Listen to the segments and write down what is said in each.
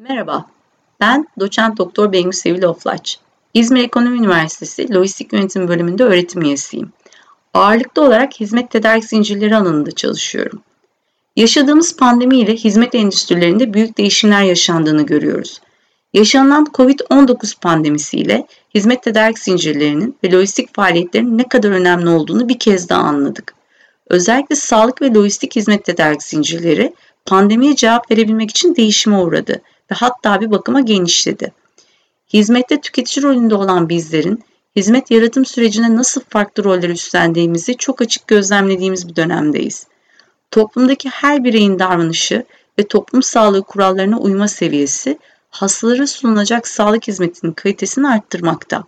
Merhaba, ben doçent doktor Bengü Sevil Oflaç. İzmir Ekonomi Üniversitesi Lojistik Yönetim Bölümünde öğretim üyesiyim. Ağırlıklı olarak hizmet tedarik zincirleri alanında çalışıyorum. Yaşadığımız pandemi ile hizmet endüstrilerinde büyük değişimler yaşandığını görüyoruz. Yaşanan COVID-19 pandemisiyle hizmet tedarik zincirlerinin ve lojistik faaliyetlerin ne kadar önemli olduğunu bir kez daha anladık. Özellikle sağlık ve lojistik hizmet tedarik zincirleri pandemiye cevap verebilmek için değişime uğradı ve hatta bir bakıma genişledi. Hizmette tüketici rolünde olan bizlerin hizmet yaratım sürecine nasıl farklı roller üstlendiğimizi çok açık gözlemlediğimiz bir dönemdeyiz. Toplumdaki her bireyin davranışı ve toplum sağlığı kurallarına uyma seviyesi hastalara sunulacak sağlık hizmetinin kalitesini arttırmakta.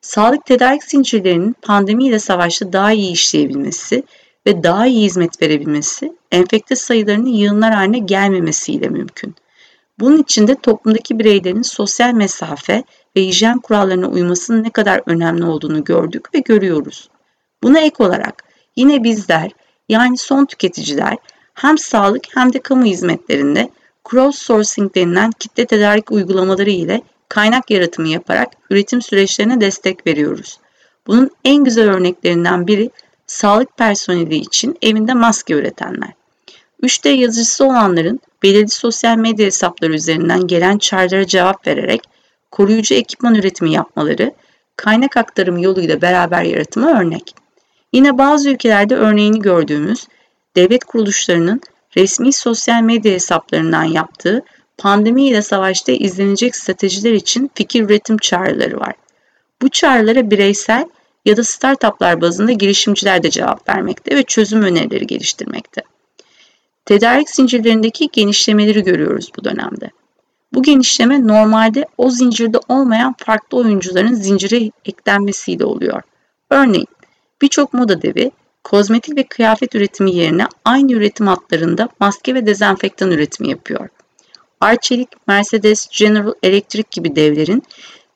Sağlık tedarik zincirlerinin pandemiyle savaşta daha iyi işleyebilmesi ve daha iyi hizmet verebilmesi, enfekte sayılarının yığınlar haline gelmemesiyle mümkün. Bunun için de toplumdaki bireylerin sosyal mesafe ve hijyen kurallarına uymasının ne kadar önemli olduğunu gördük ve görüyoruz. Buna ek olarak yine bizler yani son tüketiciler hem sağlık hem de kamu hizmetlerinde cross sourcing denilen kitle tedarik uygulamaları ile kaynak yaratımı yaparak üretim süreçlerine destek veriyoruz. Bunun en güzel örneklerinden biri sağlık personeli için evinde maske üretenler. 3D yazıcısı olanların belirli sosyal medya hesapları üzerinden gelen çağrılara cevap vererek koruyucu ekipman üretimi yapmaları, kaynak aktarımı yoluyla beraber yaratımı örnek. Yine bazı ülkelerde örneğini gördüğümüz devlet kuruluşlarının resmi sosyal medya hesaplarından yaptığı pandemi ile savaşta izlenecek stratejiler için fikir üretim çağrıları var. Bu çağrılara bireysel ya da startuplar bazında girişimciler de cevap vermekte ve çözüm önerileri geliştirmekte. Tedarik zincirlerindeki genişlemeleri görüyoruz bu dönemde. Bu genişleme normalde o zincirde olmayan farklı oyuncuların zincire eklenmesiyle oluyor. Örneğin birçok moda devi kozmetik ve kıyafet üretimi yerine aynı üretim hatlarında maske ve dezenfektan üretimi yapıyor. Arçelik, Mercedes, General Electric gibi devlerin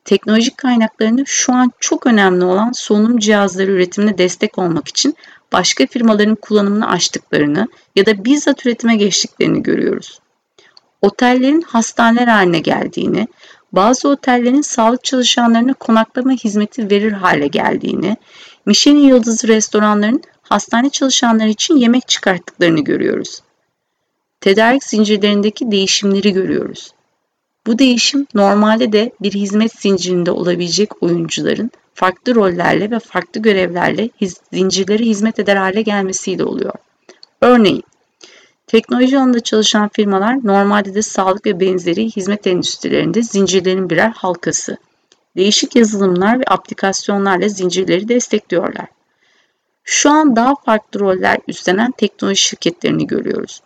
teknolojik kaynaklarını şu an çok önemli olan solunum cihazları üretimine destek olmak için başka firmaların kullanımını açtıklarını ya da bizzat üretime geçtiklerini görüyoruz. Otellerin hastaneler haline geldiğini, bazı otellerin sağlık çalışanlarına konaklama hizmeti verir hale geldiğini, Michelin yıldızı restoranların hastane çalışanları için yemek çıkarttıklarını görüyoruz. Tedarik zincirlerindeki değişimleri görüyoruz. Bu değişim normalde de bir hizmet zincirinde olabilecek oyuncuların farklı rollerle ve farklı görevlerle hiz, zincirleri hizmet eder hale gelmesiyle oluyor. Örneğin, teknoloji alanında çalışan firmalar normalde de sağlık ve benzeri hizmet endüstrilerinde zincirlerin birer halkası. Değişik yazılımlar ve aplikasyonlarla zincirleri destekliyorlar. Şu an daha farklı roller üstlenen teknoloji şirketlerini görüyoruz.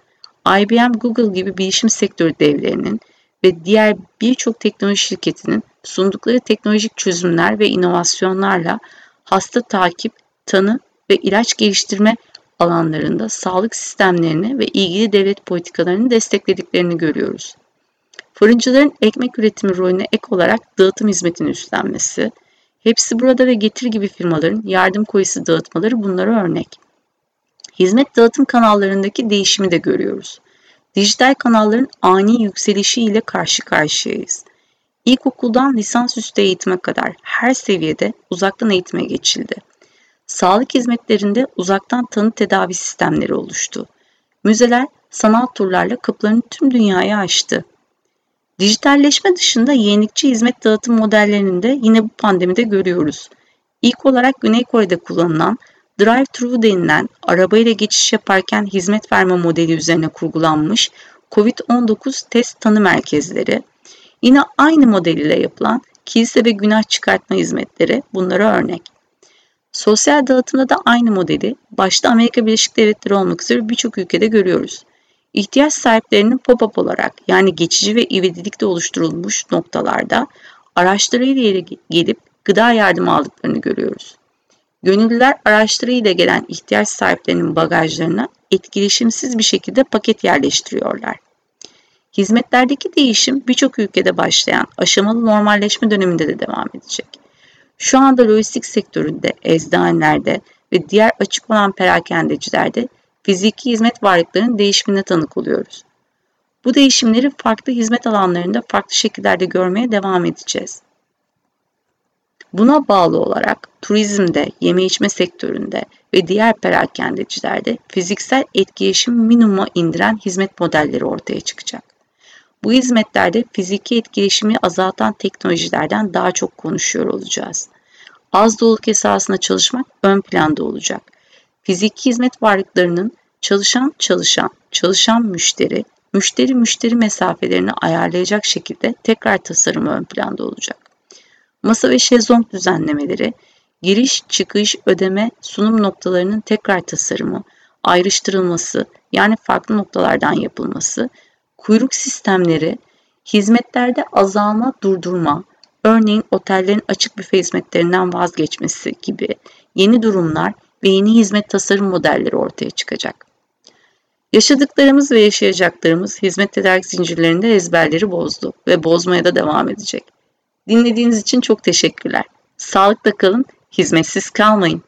IBM, Google gibi bilişim sektörü devlerinin ve diğer birçok teknoloji şirketinin sundukları teknolojik çözümler ve inovasyonlarla hasta takip, tanı ve ilaç geliştirme alanlarında sağlık sistemlerini ve ilgili devlet politikalarını desteklediklerini görüyoruz. Fırıncıların ekmek üretimi rolüne ek olarak dağıtım hizmetini üstlenmesi, hepsi burada ve getir gibi firmaların yardım koyusu dağıtmaları bunlara örnek. Hizmet dağıtım kanallarındaki değişimi de görüyoruz. Dijital kanalların ani yükselişiyle karşı karşıyayız. İlkokuldan lisansüstü eğitime kadar her seviyede uzaktan eğitime geçildi. Sağlık hizmetlerinde uzaktan tanı tedavi sistemleri oluştu. Müzeler sanal turlarla kapılarını tüm dünyaya açtı. Dijitalleşme dışında yenilikçi hizmet dağıtım modellerini de yine bu pandemide görüyoruz. İlk olarak Güney Kore'de kullanılan drive-thru denilen arabayla geçiş yaparken hizmet verme modeli üzerine kurgulanmış COVID-19 test tanı merkezleri, Yine aynı model ile yapılan kilise ve günah çıkartma hizmetleri bunlara örnek. Sosyal dağıtımda da aynı modeli başta Amerika Birleşik Devletleri olmak üzere birçok ülkede görüyoruz. İhtiyaç sahiplerinin pop-up olarak yani geçici ve ivedilikte oluşturulmuş noktalarda araçlarıyla gelip gıda yardımı aldıklarını görüyoruz. Gönüllüler araçlarıyla gelen ihtiyaç sahiplerinin bagajlarına etkileşimsiz bir şekilde paket yerleştiriyorlar. Hizmetlerdeki değişim birçok ülkede başlayan aşamalı normalleşme döneminde de devam edecek. Şu anda lojistik sektöründe, eczanelerde ve diğer açık olan perakendecilerde fiziki hizmet varlıklarının değişimine tanık oluyoruz. Bu değişimleri farklı hizmet alanlarında farklı şekillerde görmeye devam edeceğiz. Buna bağlı olarak turizmde, yeme içme sektöründe ve diğer perakendecilerde fiziksel etkileşim minimuma indiren hizmet modelleri ortaya çıkacak. Bu hizmetlerde fiziki etkileşimi azaltan teknolojilerden daha çok konuşuyor olacağız. Az doluluk esasında çalışmak ön planda olacak. Fiziki hizmet varlıklarının çalışan çalışan, çalışan müşteri, müşteri müşteri mesafelerini ayarlayacak şekilde tekrar tasarımı ön planda olacak. Masa ve şezlong düzenlemeleri, giriş, çıkış, ödeme, sunum noktalarının tekrar tasarımı, ayrıştırılması yani farklı noktalardan yapılması, kuyruk sistemleri, hizmetlerde azalma, durdurma, örneğin otellerin açık büfe hizmetlerinden vazgeçmesi gibi yeni durumlar ve yeni hizmet tasarım modelleri ortaya çıkacak. Yaşadıklarımız ve yaşayacaklarımız hizmet tedarik zincirlerinde ezberleri bozdu ve bozmaya da devam edecek. Dinlediğiniz için çok teşekkürler. Sağlıkla kalın, hizmetsiz kalmayın.